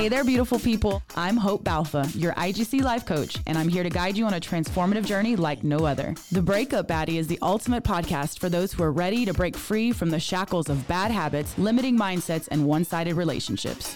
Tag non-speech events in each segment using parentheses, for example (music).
Hey there, beautiful people. I'm Hope Balfa, your IGC life coach, and I'm here to guide you on a transformative journey like no other. The Breakup Baddie is the ultimate podcast for those who are ready to break free from the shackles of bad habits, limiting mindsets, and one sided relationships.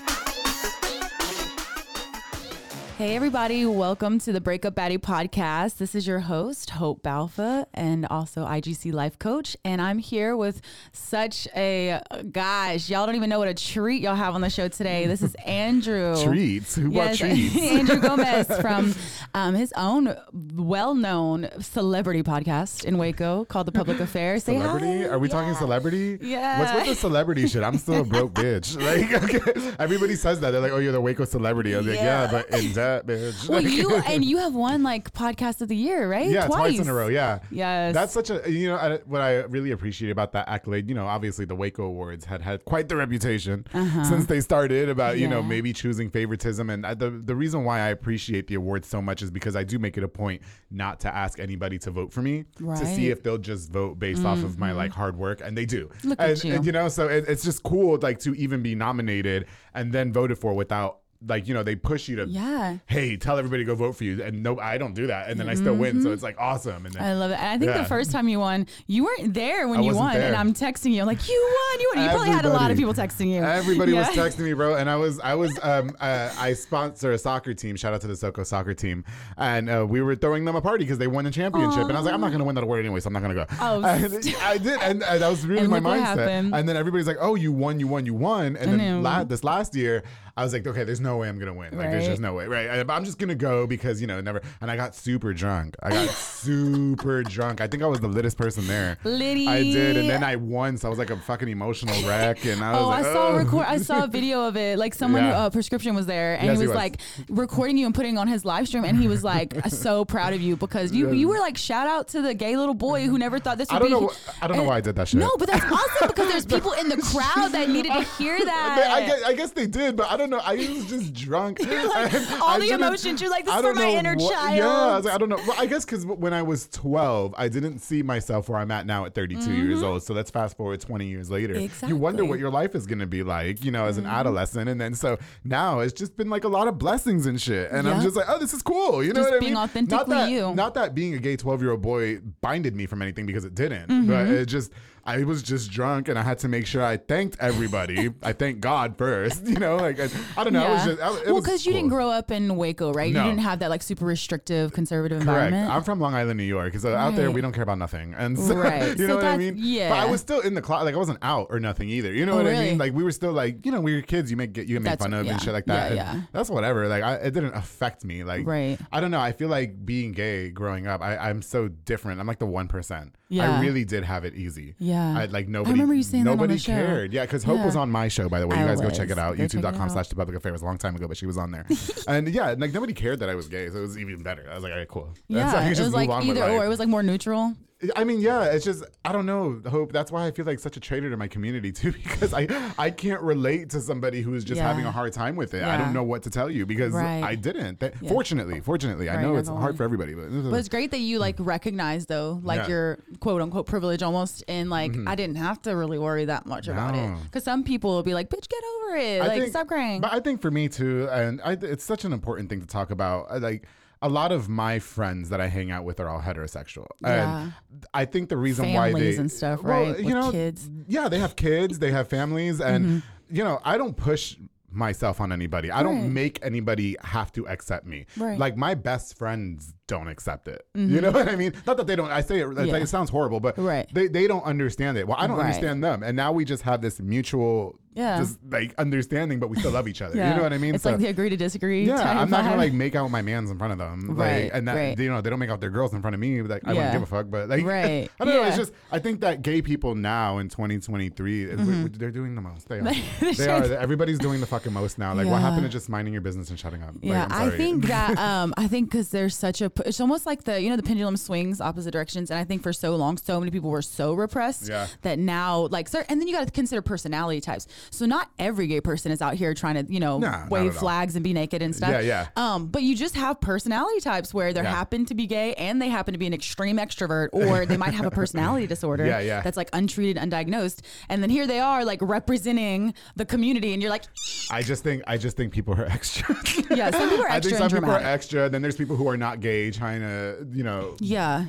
Hey, everybody, welcome to the Breakup Baddie podcast. This is your host, Hope Balfa, and also IGC Life Coach. And I'm here with such a gosh, y'all don't even know what a treat y'all have on the show today. This is (laughs) Andrew. treats? Who brought (laughs) treats? Andrew Gomez (laughs) from um, his own well known celebrity podcast in Waco called The Public Affair. Say Celebrity? hi. Are we talking celebrity? Yeah. What's with the celebrity shit? I'm still a broke bitch. Like, okay. everybody says that. They're like, oh, you're the Waco celebrity. I was like, Yeah. yeah, but in that, bitch. Well, Like- (laughs) you and you have won like podcast of the year, right? Yeah, twice. in a row. Yeah. Yes. That's such a, you know, I, what I really appreciate about that accolade, you know, obviously the Waco Awards had had quite the reputation since they started about, you know, Uh-huh. Maybe choosing favoritism. And I, the, the reason why I appreciate the awards so much is because I do make it a point not to ask anybody to vote for me to Right. Mm-hmm. see if they'll just vote based off of my like hard work. And they do. Look at and, you. and, you know, so it, it's just cool like to even be nominated and then voted for without like, you know, they push you to Yeah. hey, tell everybody to go vote for you. And no, I don't do that. And then I still win. So it's like awesome. And then Mm-hmm. I love it. And I think Yeah. the first time you won, you weren't there when I you won. there. And I'm texting you. I'm like, you won, you won. You probably had a lot of people texting you. Everybody was texting me, bro, and I was, I was, um, uh, I sponsor a soccer team. Shout out to the Soko soccer team, and uh, we were throwing them a party because they won the championship, and I was like, I'm not gonna win that award anyway, so I'm not gonna go. Oh, (laughs) And I did, and, and that was really And my mindset. And then everybody's like, Oh, you won, you won, you won, and I then la- this last year. I was like, okay, there's no way I'm gonna win. Like, there's Right. just no way, right? I- But I'm just gonna go because you know, never. And I got super drunk. I got (laughs) super drunk. I think I was the littest person there. Liddy. I did, and then I won, so I was like a fucking emotional wreck. And I (laughs) was Oh, like, I saw a "Ugh." record. I saw a (laughs) video of it. Like someone, Yeah. uh, prescription was there, and Yes, he he was, was. like recording you and putting it on his live stream, and he was like so proud of you because you you were like shout out to the gay little boy who never thought this would I don't be. know. wh- I don't know why I did that shit. No, but that's awesome because there's people in the crowd that needed to hear that. I guess, I guess they did, but I don't know. I was just drunk. (laughs) like, all I the emotions. You're like, this I is for my inner what- child. Yeah, I was like, I don't know. Well, I guess because when I was 12, I didn't see myself where I'm at now at 32 years old. So let's fast forward 20 years later. You wonder Mm-hmm. What your life is going to be like, you know, as an adolescent. And then so now it's just been like a lot of blessings and shit. And I'm just like, oh, this is cool. You know Just what I being mean? not that, you. Not that being a gay 12 year old boy binded me from anything because it didn't. Mm-hmm. But it just, I was just drunk and I had to make sure I thanked everybody. I thanked God first, (laughs) you know, like I, I don't know. It was just, I, well, because you didn't grow up in Waco, right? No. You didn't have that like super restrictive conservative Correct. environment. I'm from Long Island, New York. So out there, we don't care about nothing. And so, Right. (laughs) you So know what I mean? yeah. But I was still in the class. Like I wasn't out or nothing either. You know Oh, what I mean? Like we were still like, you know, we were kids. You make get you get made That's- fun of yeah. and shit like that. Yeah, yeah. That's whatever. Like I, it didn't affect me. Like Right. I don't know. I feel like being gay growing up. I, I'm so different. I'm like the one percent. Yeah. I really did have it easy. Yeah. I like nobody. remember you saying that on nobody the show. cared. Yeah, because Hope Yeah. was on my show. By the way, you I guys go check it out. Go check it YouTube.com out. slash the public affair. It was a long time ago, but she was on there. (laughs) and yeah, like nobody cared that I was gay, so it was even better. I was like, all right, cool. Yeah, (laughs) can it was like either or. It was like more neutral. I mean, yeah, it's just I don't know, Hope. That's why I feel like such a traitor to my community (laughs) too, because I I can't relate to somebody who is just Yeah. having a hard time with it. I Yeah. don't know what to tell you because Right. I didn't. Th- Yeah. Fortunately, fortunately, I know it's hard for everybody, but, But it's great that you like recognize though, like your quote unquote privilege almost, and like I didn't have to really worry that much about it. Mm-hmm. Because some people will be like, "Bitch, get over it. I like, think- stop crying." But I think for me too, and I, it's such an important thing to talk about. Like a lot of my friends that I hang out with are all heterosexual. Yeah. And I think the reason why Families they and stuff, well, right? You With know, kids. Yeah, they have kids, they have families, and mm-hmm. you know, I don't push myself on anybody. I Right. don't make anybody have to accept me. Right. Like my best friends don't accept it. You mm-hmm. know (laughs) what I mean? Not that they don't. I say it. Yeah. It sounds horrible, but Right. they they don't understand it. Well, I don't understand them, and now we just have this mutual, Yeah. just like understanding, but we still love each other. Yeah. You know what I mean? It's So- like the agree to disagree. yeah, I'm not gonna like make out with my mans in front of them, like, Right, and that right. you know they don't make out their girls in front of me. Like I Yeah. wouldn't give a fuck, but like (laughs) Right, I don't know. It's just I think that gay people now in 2023, it- we- they're doing the most. They (laughs) are. They they are. Everybody's doing the fucking most now. Like what happened to just minding your business and shutting up? Yeah, like, I'm I think that (laughs) um, I think because there's such a, it's almost like the you know the pendulum swings opposite directions, and I think for so long, so many people were so repressed Yeah. that now like, and then you got to consider personality types. So not every gay person is out here trying to you know Nah, wave all. flags and be naked and stuff. Yeah, yeah. Um, but you just have personality types where they Yeah. happen to be gay and they happen to be an extreme extrovert, or they might have a personality (laughs) disorder. Yeah, yeah. That's like untreated, undiagnosed, and then here they are like representing the community, and you're like, I just think I just think people are (laughs) extra. yeah, some people are extra. I think some people are extra. Then there's people who are not gay, trying to you know yeah.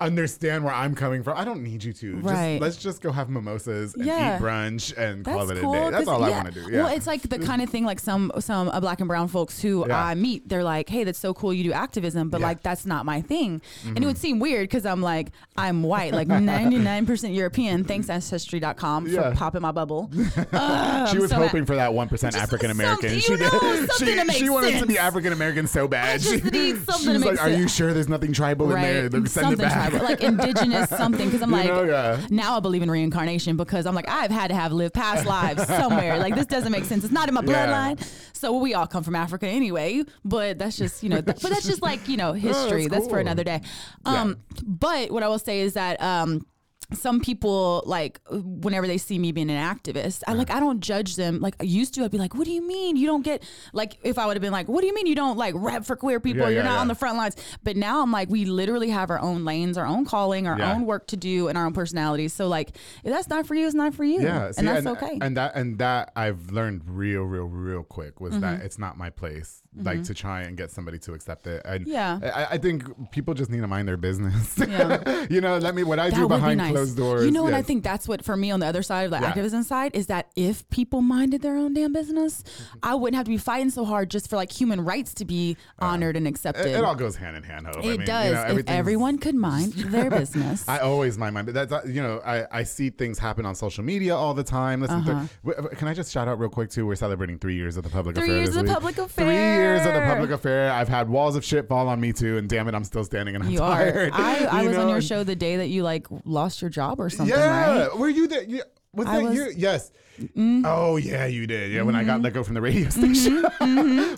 Understand where I'm coming from. I don't need you to. Right. Just, let's just go have mimosas and Yeah. eat brunch and That's call it cool. a day. That's all I want to do. Yeah. Well, it's like the (laughs) kind of thing like some some uh, black and brown folks who Yeah. I meet, they're like, "Hey, that's so cool you do activism," but Yeah. like that's not my thing. And Mm-hmm. it would seem weird because I'm like, I'm white, like (laughs) 99% European. Thanks ancestry.com for Yeah. popping my bubble. (laughs) she was so hoping for that one percent African American. She did. know, she she wanted to be. African American so bad. just She, need something she's like, "Are you sure there's nothing tribal in there? Send something it back." Like indigenous something. Because I'm (laughs) You like, know, yeah. now I believe in reincarnation because I'm like, I've had to have lived past lives somewhere. Like this doesn't make sense. It's not in my Yeah. bloodline. So we all come from Africa anyway. But that's just you know, th- but that's just like you know (laughs) history. that's that's, for another day. Um, but what I will say is that um some people like whenever they see me being an activist i like i don't judge them. Like i used to i'd be like what do you mean? You don't get like if i would have been like what do you mean you don't like rep for queer people? Yeah, you're yeah, not yeah. on the front lines. But now i'm like we literally have our own lanes our own calling our own work to do and our own personalities. So like if that's not for you it's not for you. Yeah, see, and that's and, okay. And that and that I've learned real, real, real quick was Mm-hmm. that it's not my place, like to try and get somebody to accept it. And Yeah. I, I think people just need to mind their business. Yeah. (laughs) you know, let me what I that do would be behind nice. closed doors. You know what I think that's what for me on the other side of the Yeah. activism side is that if people minded their own damn business, I wouldn't have to be fighting so hard just for like human rights to be honored and accepted. Uh, It, it all goes hand in hand. Hope. I It mean, you does. know, if everyone could mind (laughs) their business. I always mind my. That's uh, you know I, I see things happen on social media all the time. Listen, to, w- can I just shout out real quick too? We're celebrating three years of the public Uh-huh. Three affair. years this of public Three years of the public affair. I've had walls of shit fall on me too, and damn it, I'm still standing and I'm you are. tired. I, (laughs) I You was on your show the day that you like lost your job or something, Yeah, right? were you there? Yeah. Was I that was- you? Yes. Mm-hmm. Oh yeah, you did. Yeah, when I got let go from the radio station. (laughs)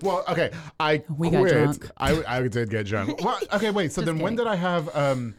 well, okay, I We got quit. drunk. I I did get drunk. well, okay, wait. So Just then, when did I have? um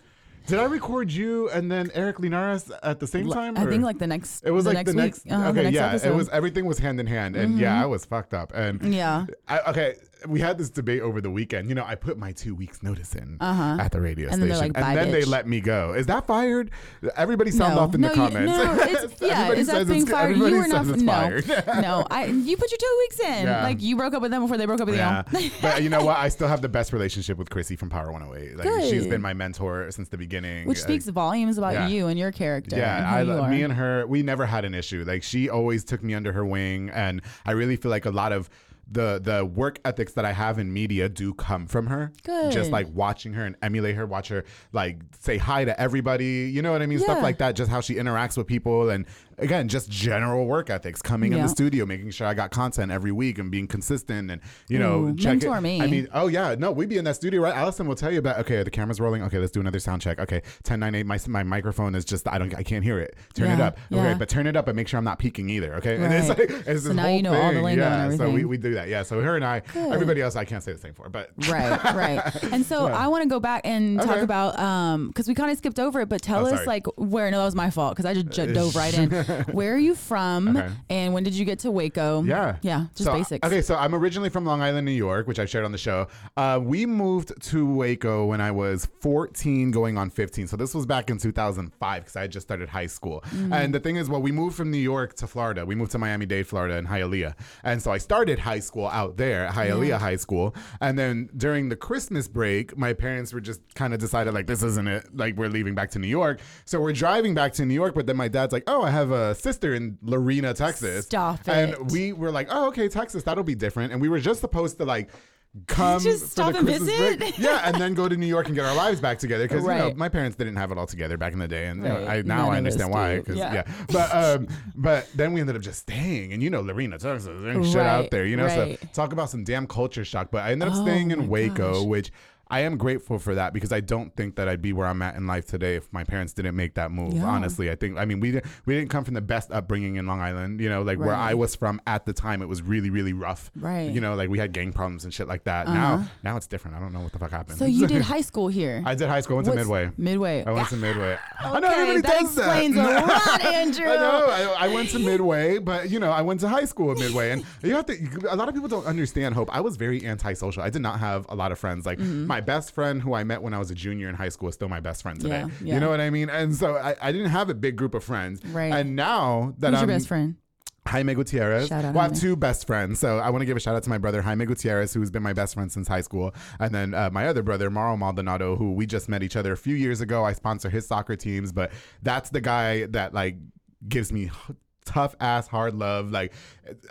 Did I record you and then Eric Linares at the same time? I or- think like the next. It was the like the next next. week. Uh-huh, the okay, next yeah, episode. Mm-hmm. it was. Everything was hand in hand, and yeah, I was fucked up. And Yeah. I, okay, we had this debate over the weekend. You know, I put my two weeks notice in at the radio Uh-huh. And station, like, "Bye, and then they let me go. Is that fired? Everybody sound no, off in no, the you- comments. no, it's, (laughs) yeah, everybody is that being fired? You were not. No, fired. (laughs) no. I you put your two weeks in. Yeah. Like you broke up with them before they broke up with Yeah, you. (laughs) but you know what? I still have the best relationship with Chrissy from Power 108. Like she's Good. been my mentor since the beginning. Which Uh, speaks volumes about yeah. you and your character. Yeah, who I, me and her, we never had an issue. Like she always took me under her wing, and I really feel like a lot of the the work ethics that I have in media do come from her. Good. Just like watching her and emulate her, watch her like say hi to everybody. You know what I mean? Stuff like that. Just how she interacts with people, and again, just general work ethics. Coming in the studio, making sure I got content every week, and being consistent, and you know, Ooh, check it. me. I mean, oh yeah, no, we'd be in that studio, right? Allison will tell you about. Okay, the camera's rolling. Okay, let's do another sound check. Okay, ten nine eight. My my microphone is just I don't I can't hear it. Turn it Yeah, up. Okay, but turn it up and make sure I'm not peaking either. Okay, and it's like it's So this now whole you know all the thing. lingo and yeah, so we, we do that. Yeah, so her and I, everybody else I can't say the same for, but right, right. (laughs) And so I want to go back and talk about um because we kind of skipped over it, but tell Oh, us like where. No, that was my fault because I just j- dove right in. (laughs) (laughs) Where are you from, Okay. and when did you get to Waco? Yeah. yeah, just So, basics. Okay, so I'm originally from Long Island, New York, which I've shared on the show. Uh, we moved to Waco when I was 14, going on 15. So this was back in 2005 because I had just started high school. Mm. And the thing is, well, we moved from New York to Florida. We moved to Miami Dade, Florida, in Hialeah. And so I started high school out there at Hialeah High School. And then during the Christmas break, my parents were just kind of decided like this isn't it. Like we're leaving back to New York. So we're driving back to New York, but then my dad's like, "Oh, I have a sister in Lorena, Texas." Stop And we were like, "Oh, okay, Texas, that'll be different." And we were just supposed to like come Just for stop the and Christmas visit? break. Yeah, and then go to New York and get our lives back together because you know my parents didn't have it all together back in the day, and you know, Right. I, now None I understand why. do. 'cause- Yeah. yeah. but um, but then we ended up just staying, and you know, Lorena, Texas, there ain't shit out there, you know. right. So talk about some damn culture shock. But I ended up Oh staying in Waco, gosh. which. I am grateful for that because I don't think that I'd be where I'm at in life today if my parents didn't make that move. Yeah. Honestly, I think I mean we didn't we didn't come from the best upbringing in Long Island. You know, like where I was from at the time, it was really really rough. Right. You know, like we had gang problems and shit like that. Now now it's different. I don't know what the fuck happened. So you did (laughs) high school here. I did high school. I went to What's- Midway. Midway. I went to Midway. (laughs) I know Okay, everybody that does explains that. a (laughs) lot, Andrew. I know. I, I went to Midway, but you know, I went to high school at Midway, and you have to. A lot of people don't understand. Hope I was very antisocial. I did not have a lot of friends. Like Mm-hmm. my best friend, who I met when I was a junior in high school, is still my best friend today. Yeah, yeah. You know what I mean? And so I, I didn't have a big group of friends. Right. And now that Who's I'm your best friend? Jaime Gutierrez. Shout out, well, I have two best friends. So I want to give a shout out to my brother, Jaime Gutierrez, who's been my best friend since high school. And then uh, my other brother, Mauro Maldonado, who we just met each other a few years ago. I sponsor his soccer teams, but that's the guy that like gives me tough ass hard love like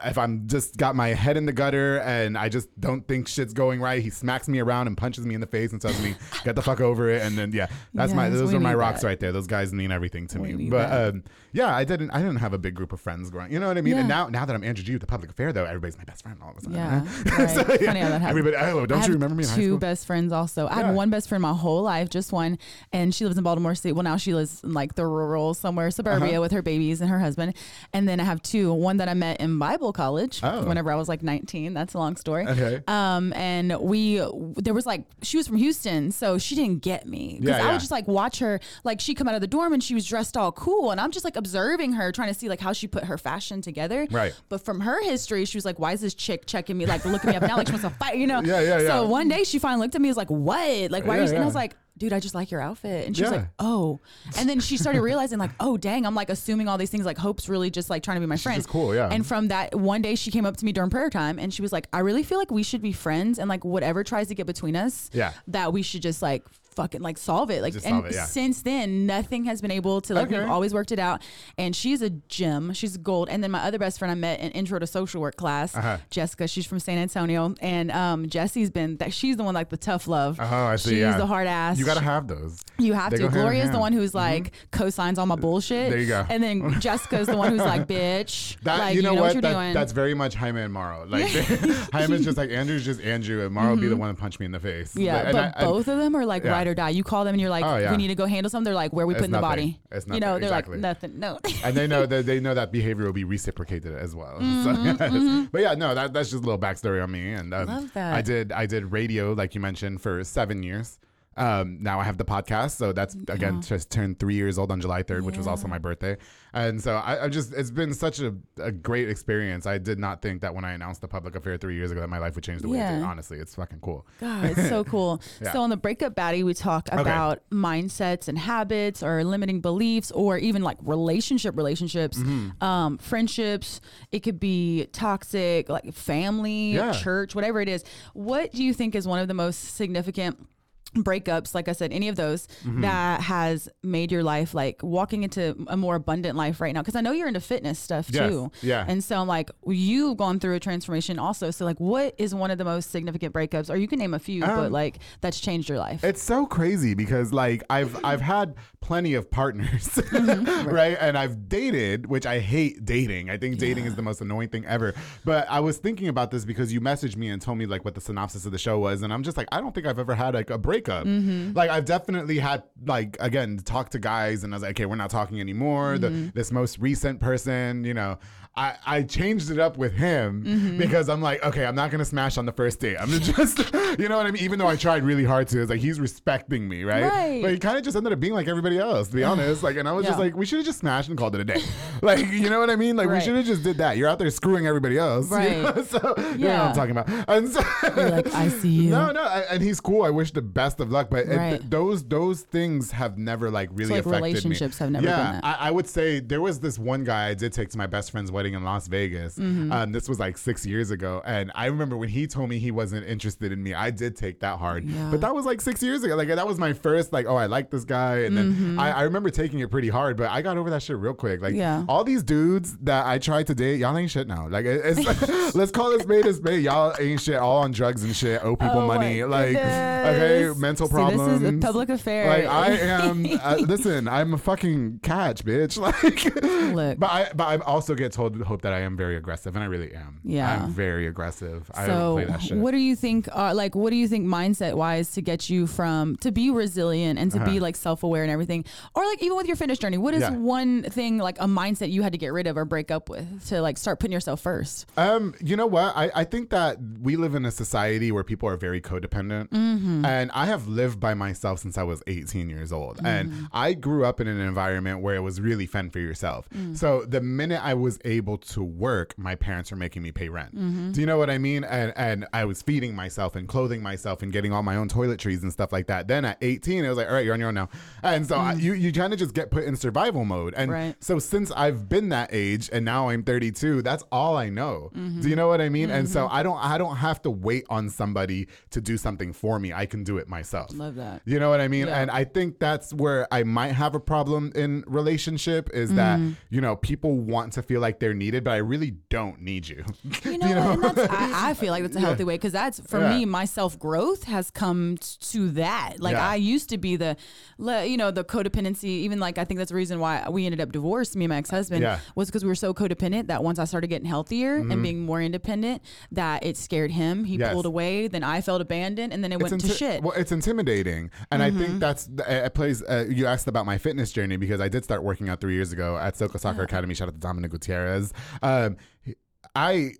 if i'm just got my head in the gutter and i just don't think shit's going right he smacks me around and punches me in the face and tells me get the fuck over it and then yeah that's my those are my rocks that. right there those guys mean everything to We me but um yeah i didn't i didn't have a big group of friends growing you know what i mean and now now that i'm andrew g with the public affair though everybody's my best friend all of a sudden Yeah, right? (laughs) So, Funny how that happens. everybody oh don't you remember me in two best friends also. I Yeah. had one best friend my whole life, just one, and she lives in Baltimore City. Well, now she lives in like the rural somewhere, suburbia, Uh-huh. with her babies and her husband. And then I have two. One that I met in Bible college Oh. whenever I was like 19. That's a long story. Okay. Um, and we there was like she was from Houston, so she didn't get me because Yeah, I yeah. would just like watch her like she come out of the dorm and she was dressed all cool, and I'm just like observing her, trying to see like how she put her fashion together. Right. But from her history, she was like, "Why is this chick checking me? Like looking me up now? like she wants to fight?" You know? (laughs) Yeah, yeah, yeah. So one day she finally looked at me, and was like, "What? Like why?" are you? Yeah, And I was like. Dude, I just like your outfit. And she was Yeah. like, oh. And then she started (laughs) realizing, like, oh, dang, I'm like assuming all these things. Like, Hope's really just like trying to be my friend. just cool, yeah. And from that one day, she came up to me during prayer time and she was like, I really feel like we should be friends. And like, whatever tries to get between us, Yeah. that we should just like fucking like solve it. Like, Just and solve it, yeah. since then, nothing has been able to like, Okay. we've always worked it out. And she's a gem. She's gold. And then my other best friend I met in intro to social work class, Uh-huh. Jessica, she's from San Antonio. And um, Jesse's been that she's the one like the tough love. Oh, I see. She's yeah. the hard ass. You gotta have those. You have They to. go hand in Gloria's the hand. one who's like co-signs all my bullshit. There you go. And then (laughs) Jessica's the one who's like, bitch. That like, you know, what? you're That- doing. That's very much Jaime and Mauro. Like (laughs) Jaime's just like (laughs) Andrew's just Andrew, and Mauro will be the one to punch me in the face. Mm-hmm. yeah, and but I- both of them are like yeah. Ride or die. You call them and you're like, Oh, yeah. we need to go handle something. They're like, where are we It's putting the body? It's you know, they're exactly. like nothing. No. (laughs) and they know that they know that behavior will be reciprocated as well. (laughs) Mm-hmm, So, yes. But yeah, no, that, that's just a little backstory on me. And um, Love that. I did I did radio, like you mentioned, for seven years. Um, now I have the podcast, so that's again just turned three years old on July third, which was also my birthday. And so I, I just it's been such a, a great experience. I did not think that when I announced the public affair three years ago that my life would change the way it did. Honestly, it's fucking cool. God, it's so (laughs) cool. Yeah. So on the breakup baddie, we talk about mindsets and habits or limiting beliefs or even like relationship relationships, Mm-hmm. um, friendships. It could be toxic, like family, Yeah. church, whatever it is. What do you think is one of the most significant breakups like i said any of those Mm-hmm. that has made your life like walking into a more abundant life right now because i know you're into fitness stuff Yes. too Yeah. and so i'm like you've gone through a transformation also so like what is one of the most significant breakups or you can name a few but Um, like that's changed your life It's so crazy because like I've I've had plenty of partners, (laughs) Mm-hmm. (laughs) right? And I've dated, which I hate dating. I think dating is the most annoying thing ever. But I was thinking about this because you messaged me and told me like what the synopsis of the show was, and I'm just like, I don't think I've ever had like a breakup. Mm-hmm. Like I've definitely had like again talk to guys, and I was like, okay, we're not talking anymore. The Mm-hmm. this most recent person, you know. I, I changed it up with him Mm-hmm. because I'm like, okay, I'm not gonna smash on the first date. I'm (laughs) just, you know what I mean? Even though I tried really hard to, it's like he's respecting me, right? Right. But he kind of just ended up being like everybody else, to be honest. Like, and I was just like, we should have just smashed and called it a day. (laughs) like, you know what I mean? Like, we should have just did that. You're out there screwing everybody else, you Right. know? (laughs) So, you know what Yeah. I'm talking about. And so, You're like, I see you. No, no, I, and he's cool. I wish the best of luck. But it- Right. those those things have never like really like, affected relationships me. have never yeah. I, I would say there was this one guy I did take to my best friend's wedding in Las Vegas. Mm-hmm. Um, this was like six years ago, and I remember when he told me he wasn't interested in me. I did take that hard, Yeah. but that was like six years ago. Like that was my first like, oh, I like this guy, and then I, I remember taking it pretty hard, but I got over that shit real quick. Like Mm-hmm. Yeah. all these dudes that I tried to date, y'all ain't shit now. Like it- it's (laughs) (laughs) let's call this spade a spade. Y'all ain't shit. All on drugs and shit. Owe people Oh money. Like okay, mental See, problems. this is a public affair. Like I (laughs) am. uh, listen, I'm a fucking catch, bitch. Like, Look. but I but I also get told hope that I am very aggressive, and I really am. Yeah. I'm very aggressive. I So, don't play that shit. what do you think? Are, like, what do you think mindset wise to get you from to be resilient and to be Uh-huh. like self aware and everything, or like even with your fitness journey? What is Yeah. one thing like a mindset you had to get rid of or break up with to like start putting yourself first? Um, you know what? I, I think that we live in a society where people are very codependent. Mm-hmm. And I have lived by myself since I was 18 years old. Mm-hmm. And I grew up in an environment where it was really fend for yourself. Mm. So the minute I was able to work, my parents are making me pay rent. Mm-hmm. Do you know what I mean? And and I was feeding myself and clothing myself and getting all my own toiletries and stuff like that. Then at 18, it was like, all right, you're on your own now. And so I, you, you kind of just get put in survival mode. And Mm. Right. so since I've been that age and now I'm 32, that's all I know. Do you know what I mean? And so I don't I don't have to wait on somebody to do something for me. I can do it myself. Love that. You know what I mean? Yeah. And I think that's where I might have a problem in relationship is that, Mm-hmm. you know, people want to feel like they're needed, but I really don't need you. (laughs) You know, and that's, I, I feel like that's a (laughs) healthy way because that's for Yeah. me. My self growth has come to that. Like Yeah. I used to be the, you know, the codependency. Even like I think that's the reason why we ended up divorced. Me and my ex husband Yeah. was because we were so codependent that once I started getting healthier and being more independent, that it scared him. He Mm-hmm. Yes. pulled away. Then I felt abandoned, and then it went to shit. Mm-hmm. Well, it's intimidating, and I think that's uh, it plays. Uh, you asked about my fitness journey because I did start working out three years ago at Soka Soccer Academy. Shout out to Dominic Gutierrez. Um, I.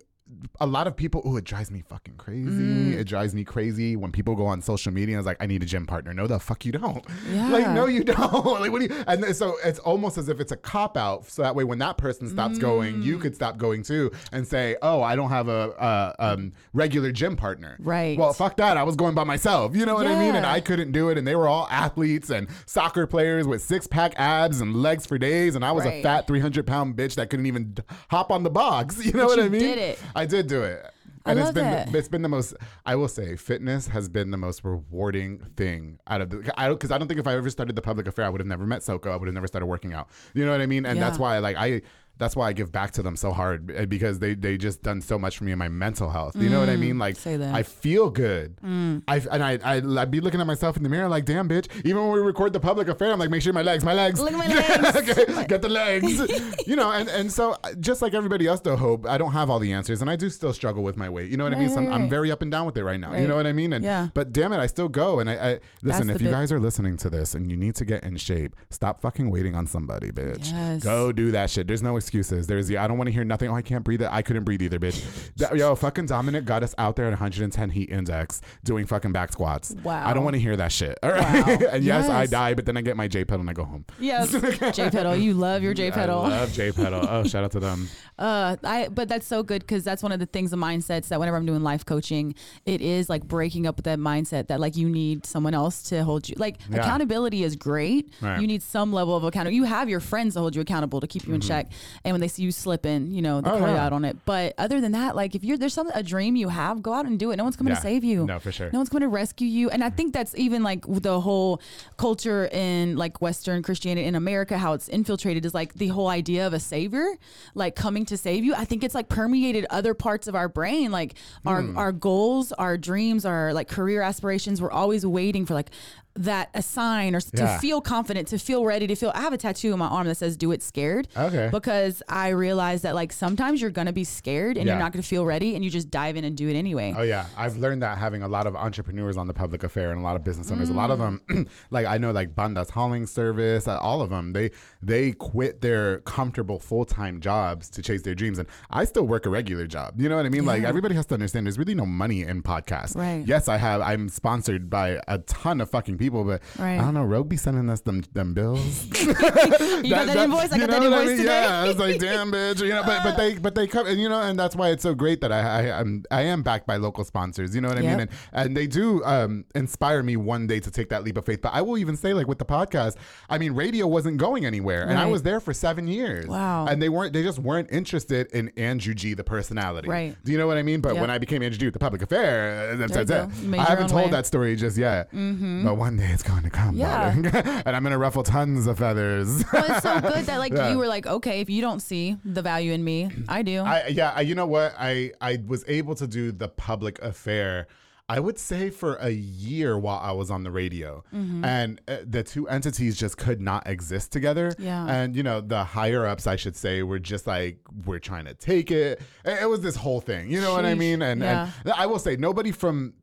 A lot of people, oh, it drives me fucking crazy. Mm. It drives me crazy when people go on social media and it's like, I need a gym partner. No, the fuck you don't. Yeah. (laughs) Like, no, you (laughs) don't. like, what do you? And so it's almost as if it's a cop out. So that way, when that person stops going, you Mm. could stop going too and say, oh, I don't have a, a um, regular gym partner. Right. Well, fuck that. I was going by myself. You know what I mean? And I couldn't do it. And they were all athletes and soccer players with six pack abs and legs for days. And I was a fat 300 pound bitch that couldn't even hop on the box. (laughs) You know But what I you mean? did it. I did do it. I And love it's been that. it's been the most I will say fitness has been the most rewarding thing out of the I because I don't think if I ever started the public affair I would have never met Soko I would have never started working out you know what I mean and that's why like I that's why I give back to them so hard eh, because they they just done so much for me in my mental health you know what I mean like Mm, say that. Mm. I feel good I and I, I I'd be looking at myself in the mirror like damn bitch even when we record the public affair I'm like make sure my legs my legs Look at my (laughs) legs. Okay, get the legs (laughs) you know and and so uh, just like everybody else though hope I don't have all the answers and I do still struggle with my weight you know what I mean so I'm, right, I'm very up and down with it right now you know what I mean and Yeah. but damn it I still go and I, I listen if you bit. guys are listening to this and you need to get in shape stop fucking waiting on somebody bitch Yes. go do that shit there's no excuses there's the I don't want to hear nothing oh I can't breathe It. I couldn't breathe either bitch That- yo fucking Dominic got us out there at 110 heat index doing fucking back squats Wow. I don't want to hear that shit all right (laughs) Wow. and yes, I die but then I get my J pedal and I go home Yes, (laughs) J pedal. You love your J pedal. I love J pedal oh (laughs) shout out to them Uh, I but that's so good because that's one of the things, the mindsets that whenever I'm doing life coaching, it is like breaking up with that mindset that like you need someone else to hold you. Like Yeah. accountability is great. Right. You need some level of accountability. You have your friends to hold you accountable to keep you in check, and when they see you slipping, you know they Mm-hmm. Oh, call you yeah. out on it. But other than that, like if you're there's some a dream you have, go out and do it. No one's coming Yeah. to save you. No, for sure. No one's coming to rescue you. And I think that's even like the whole culture in like Western Christianity in America, how it's infiltrated is like the whole idea of a savior, like coming to save you. I think it's like permeated other parts of our brain, like our Hmm. our goals, our dreams, our like career aspirations. We're always waiting for like that a sign or s- Yeah. to feel confident, to feel ready, to feel. I have a tattoo on my arm that says "Do it scared." Okay. Because I realize that like sometimes you're gonna be scared and Yeah. you're not gonna feel ready, and you just dive in and do it anyway. Oh yeah, I've learned that having a lot of entrepreneurs on the public affair and a lot of business owners. A lot of them, (clears throat) like I know, like Bandas hauling service, uh, all of them, they they quit their comfortable full time jobs to chase their dreams. And I still work a regular job. You know what I mean? Like everybody has to understand, there's really no money in podcasts. Right. Yes, I have. I'm sponsored by a ton of fucking people, but Right. I don't know. Rogue be sending us them them bills. (laughs) (laughs) You got that, invoice? I got that know what invoice today. Yeah, it's like damn bitch. You know, but but they but they come and you know, and that's why it's so great that I I I'm I am backed by local sponsors. You know what I Yep. mean? And and they do um, inspire me one day to take that leap of faith. But I will even say, like with the podcast, I mean, radio wasn't going anywhere, and I was there for seven years. Wow. And they weren't. They just weren't interested in Andrew G, the personality. Right. Do you know what I mean? But Yep. when I became Andrew G with the public affair, that's, that's it. I haven't told way. that story just yet. Mm-hmm. But one day it's going to come. Yeah. (laughs) and I'm gonna ruffle tons of feathers. Well, it's so good that like (laughs) Yeah. you were like, okay, if you don't see the value in me, I do. I yeah, I, you know what? I I was able to do the public affair. I would say for a year while I was on the radio, Mm-hmm. and uh, the two entities just could not exist together. Yeah. and you know the higher ups, I should say, were just like we're trying to take it. It it was this whole thing, you know what I mean? And, Yeah. and I will say, nobody from,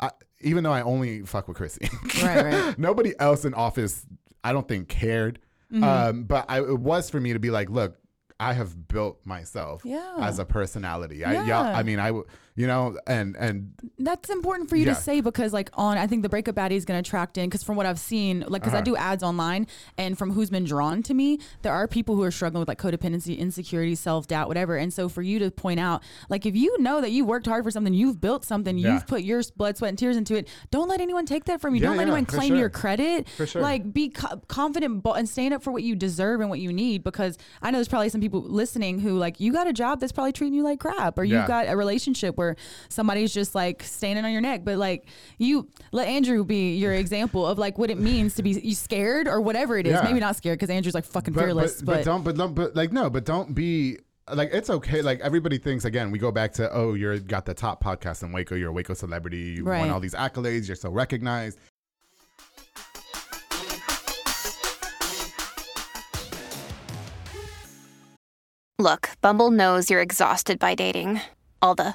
I, even though I only fuck with Chrissy, Right, right. (laughs) nobody else in office, I don't think cared. Mm-hmm. Um, but I, it was for me to be like, look, I have built myself Yeah. as a personality. I, yeah. I mean, I, you know, and and That's important for you Yeah. to say because, like, on I think the breakup baddie is going to attract in because from what I've seen, like, because I Uh-huh. do ads online and from who's been drawn to me, there are people who are struggling with like codependency, insecurity, self doubt, whatever. And so for you to point out, like, if you know that you worked hard for something, you've built something, Yeah. you've put your blood, sweat, and tears into it. Don't let anyone take that from you. Yeah, don't let anyone claim sure. your credit. For sure. Like, be co- confident and stand up for what you deserve and what you need. Because I know there's probably some people listening who like you got a job that's probably treating you like crap, or you've got a relationship where somebody's just like standing on your neck. But like you let Andrew be your example of like what it means to be you scared or whatever it is. Yeah. Maybe not scared because Andrew's like fucking but, fearless. but, But, but don't, but, don't- but like, no, but don't be like, it's okay. Like everybody thinks again, we go back to, oh, you're got the top podcast in Waco. You're a Waco celebrity. You Right. won all these accolades. You're so recognized. Look, Bumble knows you're exhausted by dating. All the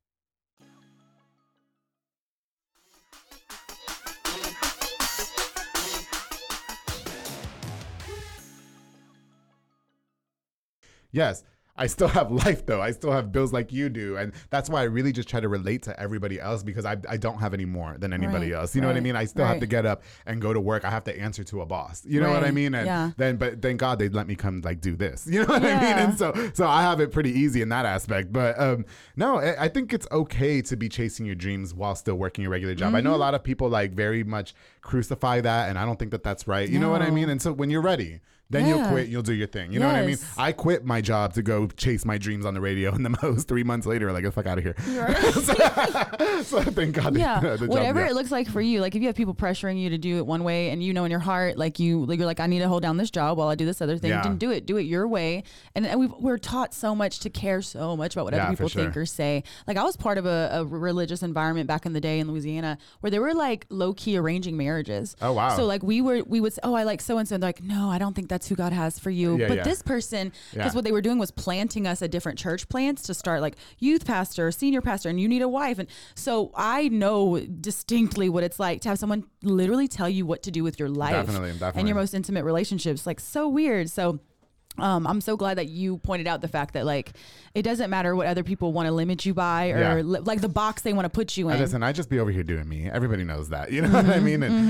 Yes. I still have (laughs) life though. I still have bills like you do. And that's why I really just try to relate to everybody else because I, I don't have any more than anybody Right, else. You know what I mean? I still have to get up and go to work. I have to answer to a boss. You know what I mean? And yeah. then but thank God they let me come like do this. (laughs) You know what I mean? And so so I have it pretty easy in that aspect. But um no, I, I think it's okay to be chasing your dreams while still working your regular job. I Mm-hmm. know a lot of people like very much crucify that and I don't think that that's right. You know what I mean? And so when you're ready, then you'll Yeah. quit, you'll do your thing. You know what I mean? I quit my job to go chase my dreams on the radio, and the most (laughs) three months later, like, get the fuck out of here. (laughs) so, (laughs) so thank God. yeah, the job- whatever it looks like for you. Like if you have people pressuring you to do it one way, and you know in your heart, like you, like you're like, I need to hold down this job while I do this other thing. Yeah. Then do it, do it your way. And, and we've, we're taught so much to care so much about what Yeah, other people think or say. Like I was part of a, a religious environment back in the day in Louisiana where they were like low key arranging marriages. Oh, wow. So like we were, we would say, oh, I like so and so. And they're like, no, I don't think that's who God has for you. Yeah, but yeah. this person, because Yeah. what they were doing was planting us at different church plants to start like youth pastor, senior pastor, and you need a wife. And so I know distinctly what it's like to have someone literally tell you what to do with your life Definitely, and your most intimate relationships. Like so weird. So um, I'm so glad that you pointed out the fact that like it doesn't matter what other people want to limit you by or Yeah. li- like the box they want to put you in. And listen, I just be over here doing me. Everybody knows that. You (laughs) know what I Mm-hmm,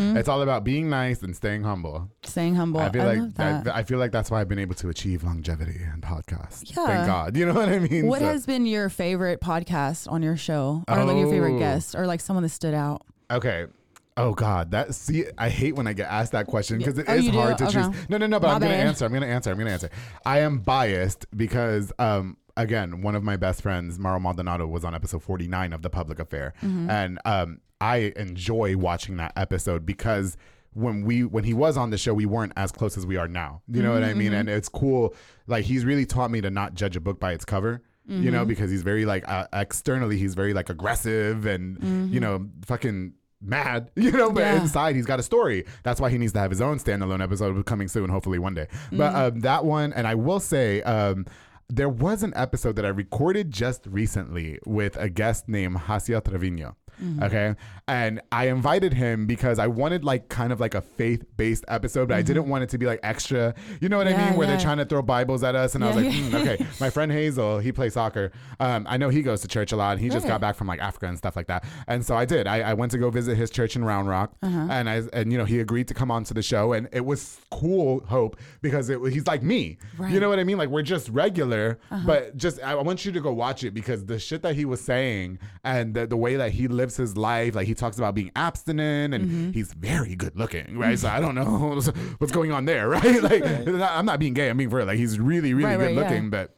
mean? It's all about being nice and staying humble. Staying humble. I feel I like that. I feel like that's why I've been able to achieve longevity and podcasts. Yeah. Thank God. You know what I mean? what So- has been your favorite podcast on your show, or like your favorite Oh. guest, or like someone that stood out? Okay. Oh God, that see, I hate when I get asked that question because it Oh, is do? hard to Okay. choose. No, no, no. But My I'm gonna answer. I'm gonna answer. I'm gonna answer. I am biased because, um, again, one of my best friends, Mauro Maldonado, was on episode 49 of The Public Affair, Mm-hmm. and um, I enjoy watching that episode because when we when he was on the show, we weren't as close as we are now. You know what I Mm-hmm, mean? And it's cool. Like he's really taught me to not judge a book by its cover. You Mm-hmm. know, because he's very like uh, externally, he's very like aggressive and you know, fucking mad, (laughs) you know, but. Yeah. inside he's got a story. That's why he needs to have his own standalone episode coming soon, hopefully one day. But Mm-hmm. um, that one, and I will say, um, there was an episode that I recorded just recently with a guest named Hacia Trevino. Mm-hmm. Okay. And I invited him because I wanted like kind of like a faith based episode, but I didn't want it to be like extra. You know what I Mm-hmm. Mean? Where yeah. they're trying to throw Bibles at us. And I was like, yeah. "Hmm, okay. My friend Hazel, he plays soccer. Um, I know he goes to church a lot. And he just got back from like Africa and stuff like that. And so I did. I, I went to go visit his church in Round Rock. Uh-huh. And I and you know, he agreed to come on to the show. And it was cool, Hope, because it, he's like me. You Right. Uh-huh. know what I mean? Like we're just regular, but just I, want you to go watch it because the shit that he was saying and the, the way that he lives his life, like he talks about being abstinent and Mm-hmm. he's very good looking, right? So I don't know (laughs) what's going on there, (laughs) right? Like I'm not being gay. I mean, for real, like he's really, really Right, good right, yeah. looking, but.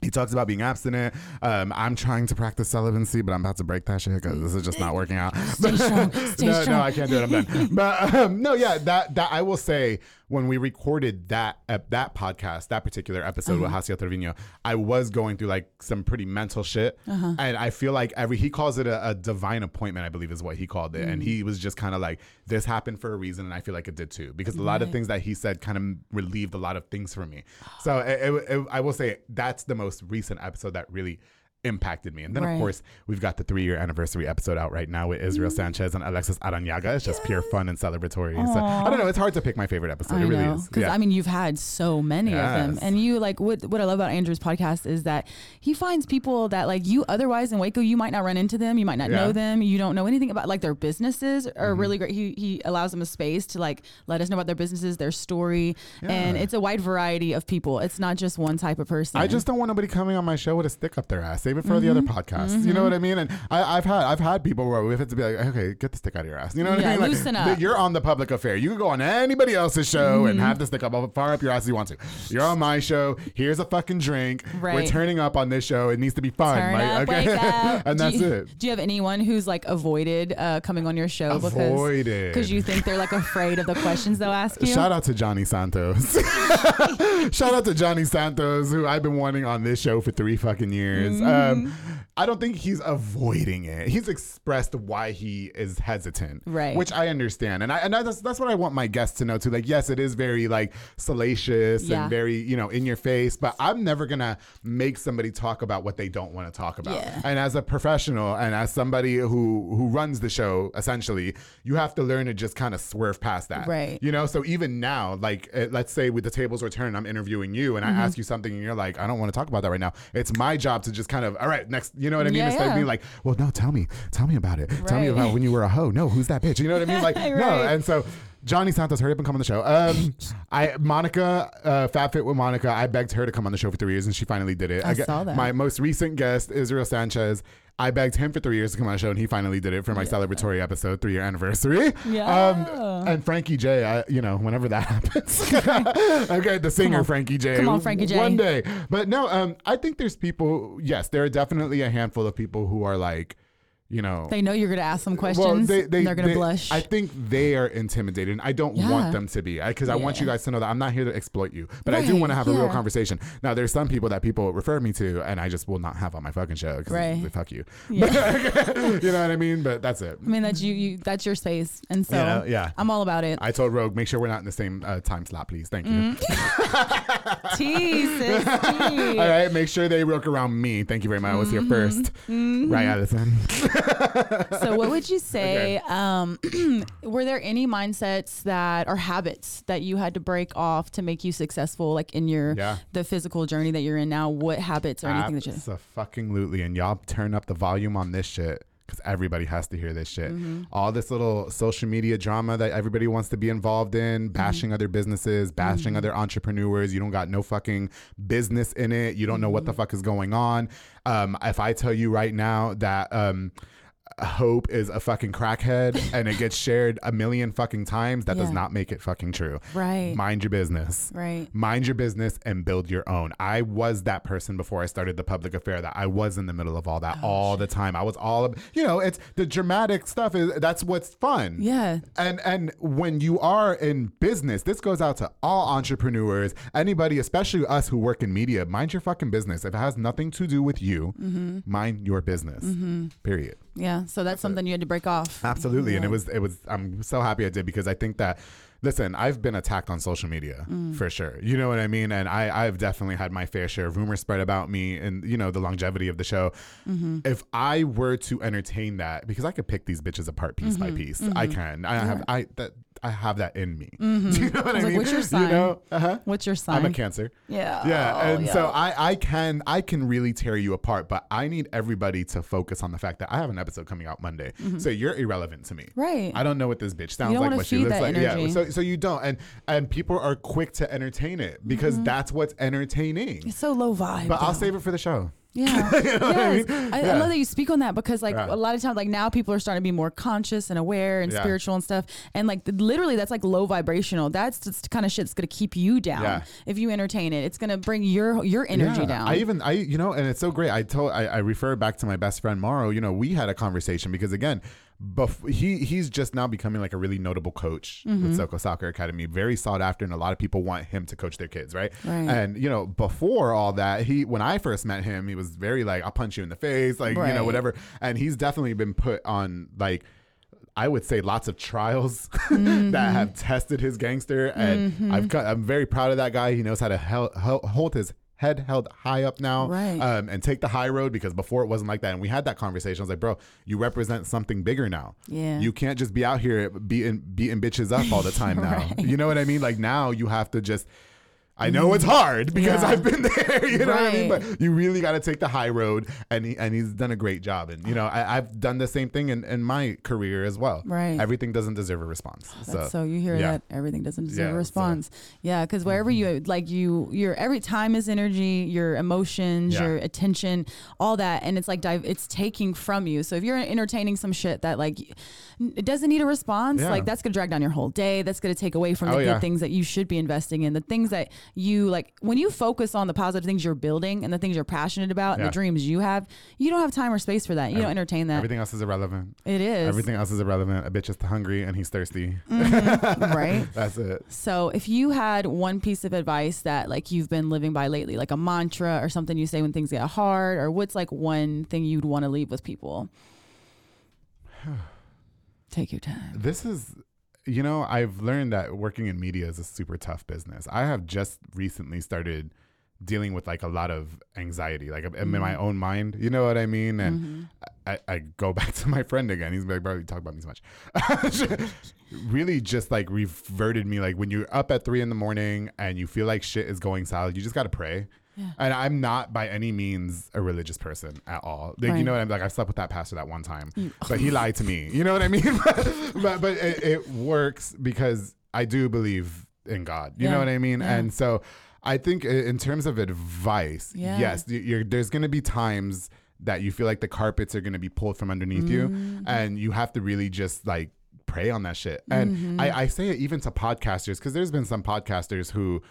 He talks about being abstinent. Um, I'm trying to practice celibacy, but I'm about to break that shit because this is just not working out. Stay strong. (laughs) Stay no, strong. no, I can't do it. I'm done. But um, no, yeah, that that I will say when we recorded that uh, that podcast, that particular episode Uh-huh. with Hacia Trevino, I was going through like some pretty mental shit, Uh-huh. and I feel like every he calls it a, a divine appointment, I believe is what he called it, and Mm. he was just kind of like this happened for a reason, and I feel like it did too because a lot of things that he said kind of relieved a lot of things for me. So it, it, it- I will say that's the most recent episode that really impacted me. And then Right. of course we've got the three year anniversary episode out right now with Israel Sanchez and Alexis Aranyaga. It's just pure fun and celebratory. So I don't know. It's hard to pick my favorite episode. I it really know, is. because Yeah. I mean, you've had so many of them, and you like what what I love about Andrew's podcast is that he finds people that like you otherwise in Waco you might not run into them, you might not Yeah. Mm-hmm. know them, you don't know anything about like their businesses are really great. He he allows them a space to like let us know about their businesses, their story, and it's a wide variety of people. It's not just one type of person. I just don't want nobody coming on my show with a stick up their ass. Save it for the other Mm-hmm. podcasts. You know what I mean? And I, I've had I've had people where we've had to be like, okay, get the stick out of your ass. You know what Yeah, I mean? Like, loosen up. You're on the public affair. You can go on anybody else's show Mm-hmm. and have the stick up far up your ass as you want to. You're on my show. Here's a fucking drink. We're turning up on this show. It needs to be fun. Turn like, up, (laughs) up. and Do that's you, it. Do you have anyone who's like avoided uh, coming on your show Avoided. because you think they're like afraid of the questions they'll ask you? Shout out to Johnny Santos. (laughs) (laughs) Shout out to Johnny Santos, who I've been wanting on this show for three fucking years. Mm-hmm. Um, I don't think he's avoiding it. He's expressed why he is hesitant, Right. Which I understand, and I and that's that's what I want my guests to know too. Like, yes, it is very like salacious Yeah. and very you know in your face, but I'm never gonna make somebody talk about what they don't want to talk about. Yeah. And as a professional and as somebody who who runs the show, essentially, you have to learn to just kind of swerve past that, Right. You know, so even now, like uh, let's say with the tables were turned, I'm interviewing you, and Mm-hmm. I ask you something, and you're like, I don't want to talk about that right now. It's my job to just kind of, all right, next, you know what I mean? Yeah, Instead of being like, well, no, tell me, tell me about it. Tell me about when you were a hoe. No, who's that bitch? You know what I mean? (laughs) Like, no, and so. Johnny Santos, hurry up and come on the show. Um, (laughs) I Monica, uh, Fat Fit with Monica. I begged her to come on the show for three years, and she finally did it. I get- saw that. My most recent guest, Israel Sanchez. I begged him for three years to come on the show, and he finally did it for my celebratory episode, three year anniversary. Yeah. Um, and Frankie J, I, you know, whenever that (laughs) happens. (laughs) okay, the singer. Frankie J. Come on, Frankie J. One day, but no, um, I think there's people. Yes, there are definitely a handful of people who are like, you know, They know you're going to ask them questions. well, they, they, they're going they- to blush. I think they are intimidated. and I don't Yeah. want them to be because I want you guys to know that I'm not here to exploit you, but I do want to have a real conversation. Now, there's some people that people refer me to, and I just will not have on my fucking show because Right. fuck you. Yeah. (laughs) you know what I mean? But that's it. I mean, that's you, you. That's your space, and so Yeah, yeah. I'm all about it. I told Rogue, make sure we're not in the same uh, time slot, please. Thank you. Mm. (laughs) Sis, tea. All right, make sure they work around me. Thank you very much. I was here 1st Mm-hmm. 1st Right, Allison. (laughs) (laughs) So, what would you say? Um, (clears throat) were there any mindsets that or habits that you had to break off to make you successful, like in your Yeah. the physical journey that you're in now? What habits or anything that you? fucking lutely, and y'all turn up the volume on this shit because everybody has to hear this shit. Mm-hmm. All this little social media drama that everybody wants to be involved in, Mm-hmm. bashing other businesses, bashing other entrepreneurs. You don't got no fucking business in it. You don't know what the Mm-hmm. fuck is going on. Um, if I tell you right now that um, Hope is a fucking crackhead and it gets shared a million fucking times, that does not make it fucking true. Right. Mind your business Right. mind your business and build your own. I was that person before I started the public affair that I was in the middle of all Oh, that all the time. I was all of, you know, it's the dramatic stuff is that's what's fun. Yeah. And and when you are in business, this goes out to all entrepreneurs, anybody, especially us who work in media, mind your fucking business. If it has nothing to do with you, Mm-hmm. mind your business. Period. Yeah. So that's something you had to break off. Absolutely, and it was it was. I'm so happy I did because I think that listen, I've been attacked on social media Mm. for sure. You know what I mean? And I, I've definitely had my fair share of rumors spread about me and, you know, the longevity of the show. Mm-hmm. If I were to entertain that, because I could pick these bitches apart piece Mm-hmm. by piece, I can. I have, I, that, I have that in me. (laughs) Do you know what I, Mm-hmm. I was like, mean? what's your (laughs) You sign? know? Uh-huh. What's your sign? I'm a cancer. Yeah. Yeah, Oh, and yeah. so I, I can I can really tear you apart, but I need everybody to focus on the fact that I have an episode coming out Monday. So you're irrelevant to me. Mm-hmm. Right. I don't know what this bitch sounds like, what she looks like. energy. Yeah. So so you don't. And and people are quick to entertain it because that's what's entertaining. It's so low vibe. But I'll save it for the show. Yeah. (laughs) You know what I mean? I, I love that you speak on that because like Yeah. a lot of times like now people are starting to be more conscious and aware and Yeah. spiritual and stuff. And like literally that's like low vibrational. That's just the kind of shit that's gonna keep you down. Yeah. If you entertain it. It's gonna bring your your energy Yeah. down. I even I you know, and it's so great. I told I, I refer back to my best friend Mauro. You know, we had a conversation because again, bef- he he's just now becoming like a really notable coach Mm-hmm. with Soko Soccer Academy, very sought after, and a lot of people want him to coach their kids, right? Right. And you know, before all that, he when I first met him, he was very like, "I'll punch you in the face," like you know, whatever. And he's definitely been put on like. I would say lots of trials (laughs) Mm-hmm. that have tested his gangster, and I've got, I'm very proud of that guy. He knows how to hel- hel- hold his head held high up now, Right. um, and take the high road because before it wasn't like that. And we had that conversation. I was like, bro, you represent something bigger now. Yeah. you can't just be out here beating beating bitches up all the (laughs) time now. Right. You know what I mean? Like now you have to just. I know it's mm. hard because Yeah. I've been (laughs) there, you know what I mean? But you really got to take the high road, and he, and he's done a great job. And you know, I, I've done the same thing in, in my career as well. Right. Everything doesn't deserve a response. That's so, you hear yeah. that everything doesn't deserve Yeah, a so- response. yeah, because wherever mm-hmm. you like you your every time is energy, your emotions, your attention, all that, and it's like dive, it's taking from you. So if you're entertaining some shit that like it doesn't need a response, like that's gonna drag down your whole day. That's gonna take away from oh, the Oh, good things that you should be investing in, the things that you like. When you focus on the positive things you're building and the things you're passionate about and the dreams you have, you don't have time or space for that. You don't entertain that. Everything else is irrelevant. it is Everything else is irrelevant. A bitch is hungry and he's thirsty. Mm-hmm. (laughs) right. That's it. So, if you had one piece of advice that like you've been living by lately, like a mantra or something you say when things get hard, or what's like one thing you'd want to leave with people? (sighs) Take your time. This is, you know, I've learned that working in media is a super tough business. I have just recently started dealing with like a lot of anxiety, like i'm in my mm. own mind. You know what I mean? And mm-hmm. I, I go (laughs) back to my friend again. He's like, bro, you talk about me so much. (laughs) really just like reverted me. Like when you're up at three in the morning and you feel like shit is going south, you just got to pray. And I'm not by any means a religious person at all. Like, you know what I'm like? I slept with that pastor that one time, but he lied to me. You know what I mean? (laughs) but but it, it works because I do believe in God. You know what I mean? Yeah. And so I think in terms of advice, Yeah. yes, there's going to be times that you feel like the carpets are going to be pulled from underneath you, Mm-hmm. and you have to really just like pray on that shit. And Mm-hmm. I, I say it even to podcasters because there's been some podcasters who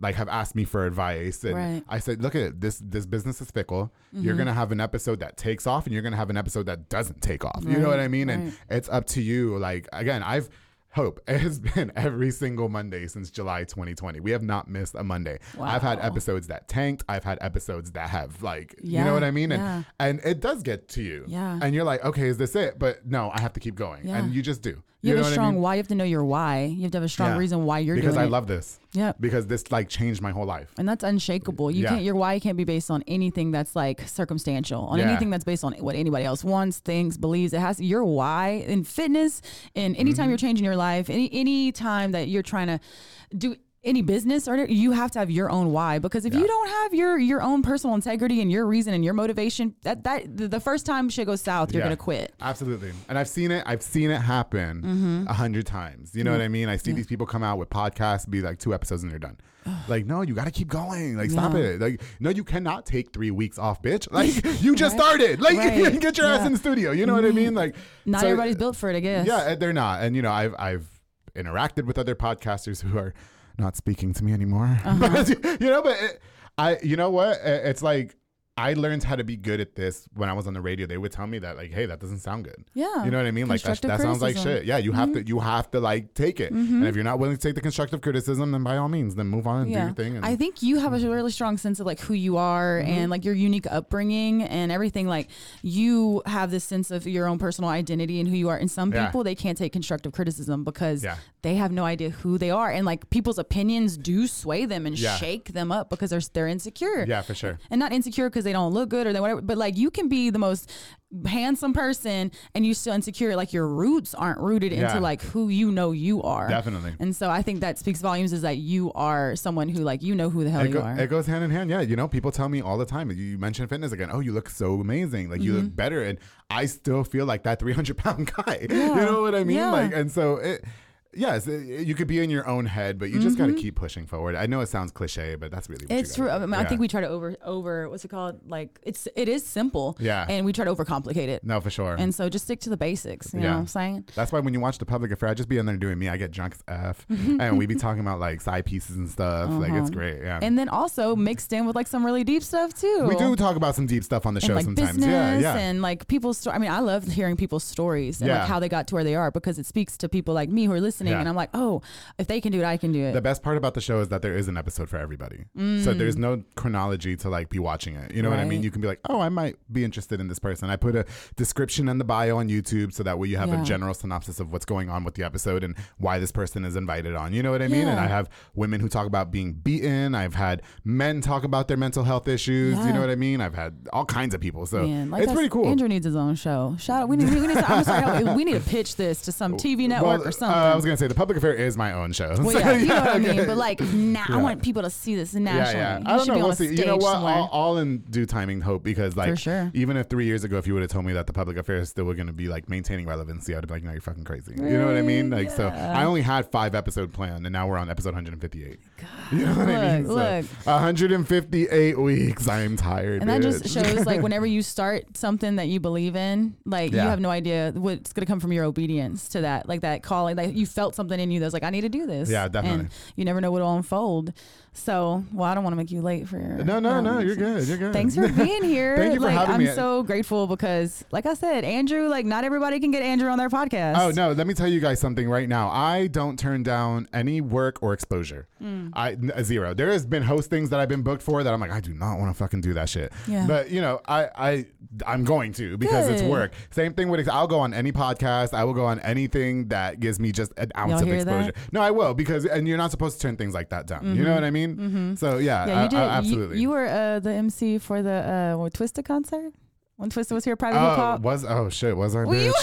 like have asked me for advice and Right. I said look at it this this business is fickle you're Mm-hmm. gonna have an episode that takes off and you're gonna have an episode that doesn't take off you know what I mean and it's up to you like again I've Hope (laughs) it has been every single Monday since July 2020. We have not missed a Monday. I've had episodes that tanked. I've had episodes that have like, you know what I mean? And yeah. and it does get to you. Yeah. And you're like, okay, is this it? But no, I have to keep going. Yeah. And you just do. You, have a what I strong mean? why. You have to know your why. You have to have a strong Yeah. reason why you're because doing I it. Because I love this. Yeah. Because this like changed my whole life. And that's unshakable. You Yeah. can't. Your why can't be based on anything that's like circumstantial, on Yeah. anything that's based on what anybody else wants, thinks, believes. It has your why in fitness, in anytime Mm-hmm. you're changing your life, any any time that you're trying to do any business or you have to have your own why because if you don't have your your own personal integrity and your reason and your motivation that that the first time shit goes south you're Yeah. gonna quit Absolutely. And I've seen it. I've seen it happen a Mm-hmm. hundred times. You know what I mean? I see these people come out with podcasts, be like two episodes and they're done. like, no, you got to keep going. Like, stop Yeah. it. Like, no, you cannot take three weeks off, bitch. Like, (laughs) you just started. Like, (laughs) Right. get your ass in the studio. You know what I mean? Like, not so- everybody's built for it i guess Yeah, they're not. And you know, I've I've interacted with other podcasters who are not speaking to me anymore. (laughs) Uh-huh. but you know, but it, I, you know what? It- It's like I learned how to be good at this when I was on the radio. They would tell me that like, hey, that doesn't sound good. Yeah. You know what I mean? Like that, that sounds like shit. Yeah, you have to you have to like take it. And if you're not willing to take the constructive criticism, then by all means, then move on and do your thing. And I think you have a really strong sense of like who you are Mm-hmm. and like your unique upbringing and everything. Like you have this sense of your own personal identity and who you are. And some Yeah. people they can't take constructive criticism because Yeah. they have no idea who they are. And like people's opinions do sway them and Yeah. shake them up because they're they're insecure. Yeah, for sure. And not insecure because they don't look good or they whatever. But like you can be the most handsome person and you still insecure. Like your roots aren't rooted Yeah. into like who you know you are. Definitely. And so I think that speaks volumes is that you are someone who like you know who the hell it, you go- are. it goes hand in hand. Yeah, you know, people tell me all the time. You mentioned fitness again. Oh, you look so amazing. Like you Mm-hmm. look better, and I still feel like that 300 pound (laughs) guy. You know what I mean? Yeah. Like, and so it. Yes, you could be in your own head, but you just got to keep pushing forward. I know it sounds cliche, but that's really Mm-hmm. it's true. I, mean, I think we try to over over what's it called? Like it's it is simple. Yeah. And we try to overcomplicate it. No, for sure. And so just stick to the basics. You know Yeah. what I'm saying? That's why when you watch the public affair, I just be in there doing me. I get drunk as f, (laughs) and we be talking about like side pieces and stuff. Like it's great. Yeah. Uh-huh. And then also mixed in with like some really deep stuff too. we do talk about some deep stuff on the show and like sometimes. business Yeah, yeah. and like people's story. I mean, I love hearing people's stories and Yeah. like how they got to where they are because it speaks to people like me who are listening. Yeah. And I'm like, oh, if they can do it, I can do it. The best part about the show is that there is an episode for everybody. So there's no chronology to like be watching it. You know what I mean? Mm. You can be like, oh, I might be interested in this person. I put a description in the bio on YouTube so that way you have Yeah. a general synopsis of what's going on with the episode and why this person is invited on. You know what I mean? And I have women who talk about being beaten. I've had men talk about their mental health issues. You know what I mean? I've had all kinds of people. So Man, like it's pretty cool. Andrew needs his own show. Shout out. We need, we need, to, I'm sorry, we need to pitch this to some (laughs) TV network Well, or uh, something. Was gonna say the public affair is my own show. well, (laughs) yeah, you know what I mean. But like, (laughs) nah, I want people to see this nationally. Yeah, yeah. I don't know. We'll see. You know what? All, all in due timing, hope because like sure. even if three years ago, if you would have told me that the public affairs still were going to be like maintaining relevancy, I'd be like, no, you're fucking crazy. You know what I mean? Like, so I only had five episode plan, and now we're on episode 158. (laughs) You know what I mean? Look, So, look. 158 weeks. I'm tired. and that just shows like whenever you start something that you believe in, like Yeah. you have no idea what's gonna come from your obedience to that, like that calling. Like you felt something in you that's like, I need to do this. Yeah, definitely. And you never know what will unfold. So, well, I don't want to make you late for your. No, no, no. You're good. You're good. Thanks for being (laughs) here. Thank you for like, having I'm me. so grateful because, like I said, Andrew, like not everybody can get Andrew on their podcast. Oh no! Let me tell you guys something right now. I don't turn down any work or exposure. Mm. I n- zero. There has been hostings that I've been booked for that I'm like, I do not want to fucking do that shit. Yeah. But you know, I I I'm going to because it's work. Same thing with. I'll go on any podcast. I will go on anything that gives me just an ounce Y'all of exposure. that? No, I will because and you're not supposed to turn things like that down. You know what I mean? So yeah, Mm-hmm. Yeah, I- you did. I- You- absolutely. You, were uh, the MC for the uh, Twisted concert when Twisted was here, private hip Oh, hop. was oh shit, was I? Were you-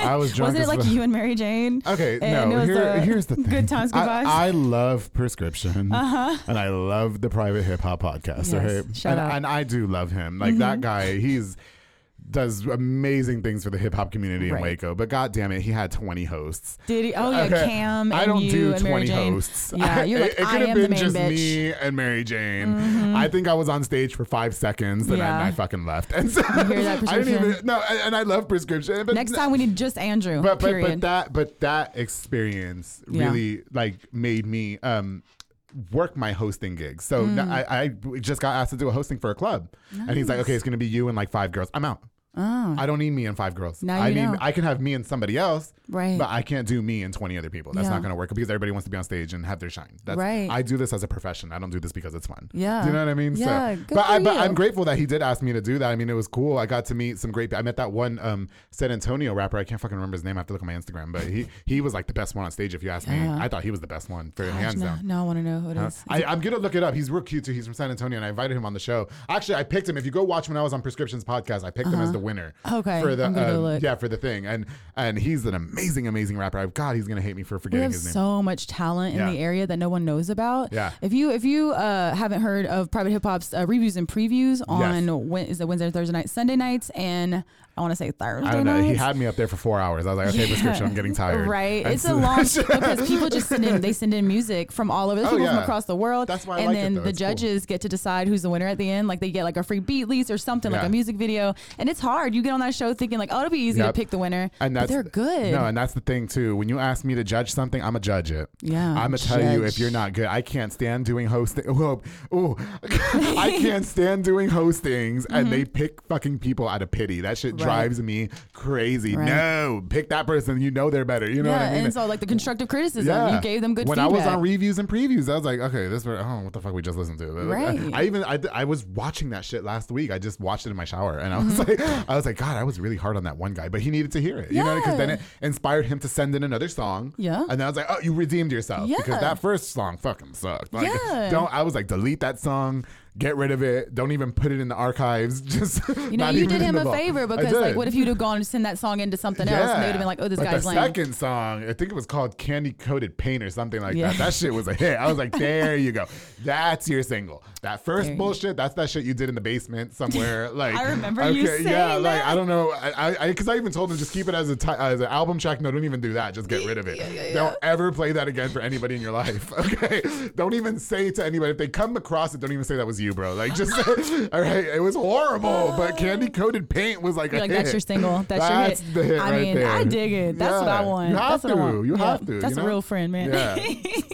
I was (laughs) drunk. Wasn't it like you and Mary Jane? Okay, And no. Here, the here's the (laughs) thing. Good Times, Good I, Vibes? I love prescription, Uh-huh. and I love the private hip hop podcast. Yes, okay, shout and, out. Mm-hmm. and I do love him. Like that guy, he's does amazing things for the hip hop community in Right. Waco. But god damn it, he had 20 hosts. Did he? Oh yeah, Okay, Cam and I don't you do and Mary 20 Jane. hosts. Yeah, you're like it, I could have the been main just bitch. me and Mary Jane. I think I was on stage for five seconds and Yeah. I, I fucking left. (laughs) And so hear that, I didn't even prescription? no, and and I love prescription. But Next time we need just Andrew. but but, period. but that but that experience Yeah. really like made me um work my hosting gigs. So Mm. n- I, I just got asked to do a hosting for a club, and he's like, "Okay, it's gonna be you and like five girls. I'm out. Oh, I don't need me and five girls. Now I you mean, know. I can have me and somebody else, Right. But I can't do me and twenty other people. That's Yeah. not gonna work because everybody wants to be on stage and have their shine. That's, Right. I do this as a profession. I don't do this because it's fun. Yeah. Do you know what I mean? Yeah, So, good but for I, but you. I'm grateful that he did ask me to do that. I mean, it was cool. I got to meet some great. I met that one um, San Antonio rapper. I can't fucking remember his name. I have to look at my Instagram. But he he was like the best one on stage. If you ask me, I thought he was the best one for Gosh, hands now, down. now I want to know who it Huh? is. I, I'm gonna look it up. He's real cute too. He's from San Antonio, and I invited him on the show. Actually, I picked him. If you go watch when I was on Prescriptions podcast, I picked him as the winner. Okay, for the I'm gonna go um, yeah for the thing, and and he's an amazing, amazing amazing rapper. I've God, he's gonna hate me for forgetting his name. so much talent in Yeah. the area that no one knows about. Yeah. If you if you uh, haven't heard of Private Hip Hop's uh, reviews and previews on Yes. Wed- is it Wednesday, Thursday night, Sunday nights, and I want to say Thursday I don't know. He had me up there for four hours. I was like, okay, prescription. I'm getting tired. Right. And It's so- a long (laughs) because people just send in they send in music from all over. There's Oh, people from across the world. That's why I and like it, then though. the It's cool. judges get to decide who's the winner at the end. Like they get like a free beat lease or something, like a music video. And it's hard. You get on that show thinking like, oh, it'll be easy Yep. to pick the winner. And but they're good. No, and that's the thing too. When you ask me to judge something, I'm gonna judge it. Yeah, I'm gonna tell you if you're not good. I can't stand doing hosting. Oh, oh. (laughs) I can't stand doing hostings, and they pick fucking people out of pity. That shit Mm-hmm. Drives me crazy. Right. No, pick that person. You know they're better. You know yeah, what I mean? and so like the constructive criticism, you gave them good when feedback. I was on reviews and previews, I was like, okay, this oh, what the fuck we just listened to. Right. I, even I, I was watching that shit last week. I just watched it in my shower, and I was Mm-hmm. like, (laughs) I was like, God, I was really hard on that one guy, but he needed to hear it. You know, because then it inspired him to send in another song. Yeah. and then I was like, oh, you redeemed yourself Yeah. because that first song fucking sucked. Like, Yeah. don't. I was like, delete that song. Get rid of it. Don't even put it in the archives. (laughs) Just you know, you did him a favor because like, what if you'd have gone and send that song into something else and they'd have been like, oh, this but guy's the lame. second song, I think it was called Candy Coated Paint or something like Yeah. that. That shit was a hit. I was like, there you go. That's your single. That first bullshit, that's that shit you did in the basement somewhere. (laughs) Like I remember you saying yeah, saying like. I don't know, I I because I, even told him just keep it as a as an album track. No, don't even do that. Just get rid of it. Don't ever play that again for anybody in your life. (laughs) Okay, don't even say to anybody if they come across it. Don't even say that was you, bro. Like just (laughs) all right. It was horrible, but Candy Coated Paint was like a like, that's your single. That's, That's your hit. the hit I right mean, there. I dig it. That's what I want. You have That's what I to. want. You Yeah. have to, That's you a real friend, man. Yeah,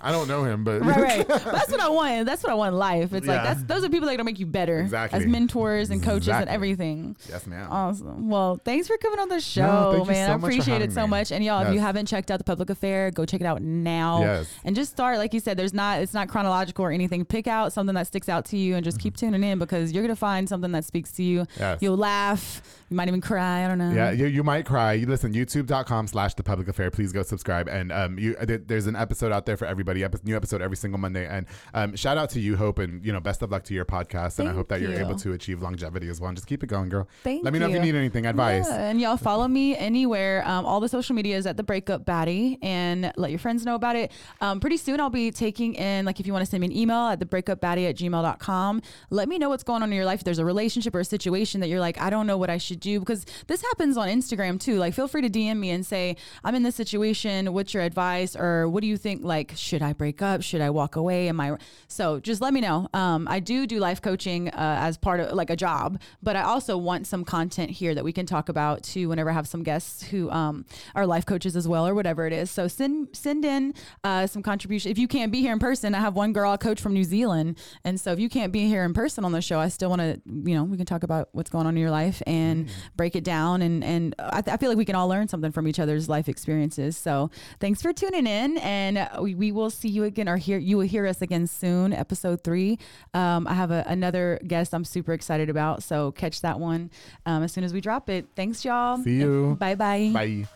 I don't know him, but right, right. That's what I want. That's what I want in life. It's like That's those are people that are gonna make you better Exactly. as mentors and coaches and everything. yes, ma'am. Awesome. Well, thanks for coming on the show, No, man. so I appreciate it so me. much. And y'all, if you haven't checked out the public affair, go check it out now. Yes. And just start, like you said, there's not it's not chronological or anything. Pick out something that sticks out to you and just keep tuning in because you're gonna find something that speaks to you. Mm-hmm. Yes. You'll laugh. You might even cry. I don't know. Yeah, you, you might cry. You listen, youtube.com slash the public affair. Please go subscribe. And um, you there- there's an episode out there for everybody, epi- new episode every single Monday. And um, shout out to you, Hope, and you know, best of luck to your podcast. and I hope that you're able to achieve longevity as well. And just keep it going, girl. Thank Let me know if you you. need anything, advice. Yeah, and y'all follow me anywhere. Um, all the social media is at the Breakup Baddie, and let your friends know about it. Um, pretty soon, I'll be taking in, like, if you want to send me an email at the breakupbaddie at gmail.com, let me know what's going on in your life. If there's a relationship or a situation that you're like, I don't know what I should do, because this happens on Instagram too. Like, feel free to DM me and say, I'm in this situation. What's your advice? Or what do you think? Like, should I break up? Should I walk away? Am I? So just let me know. Um, I do do life coaching uh, as part of like a job, but I also want some content here that we can talk about too. Whenever I have some guests who um, are life coaches as well, or whatever it is. So send send in uh, some contribution. If you can't be here in person, I have one girl I coach from New Zealand, and so if you can't be here in person on the show, I still want to, you know, we can talk about what's going on in your life and break it down, and and I, I feel like we can all learn something from each other's life experiences. So thanks for tuning in, and we, we will see you again, or hear you will hear us again soon, episode three. Um, I have a, another guest I'm super excited about, so catch that one um, as soon as we drop it. Thanks, y'all. See you. Bye bye. Bye.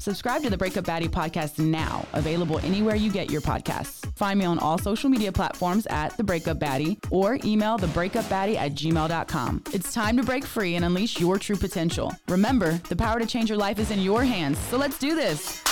Subscribe to the Breakup Baddie podcast now, available anywhere you get your podcasts. Find me on all social media platforms at The Breakup Baddie or email thebreakupbaddie at gmail.com. It's time to break free and unleash your true potential. Remember, the power to change your life is in your hands, so let's do this.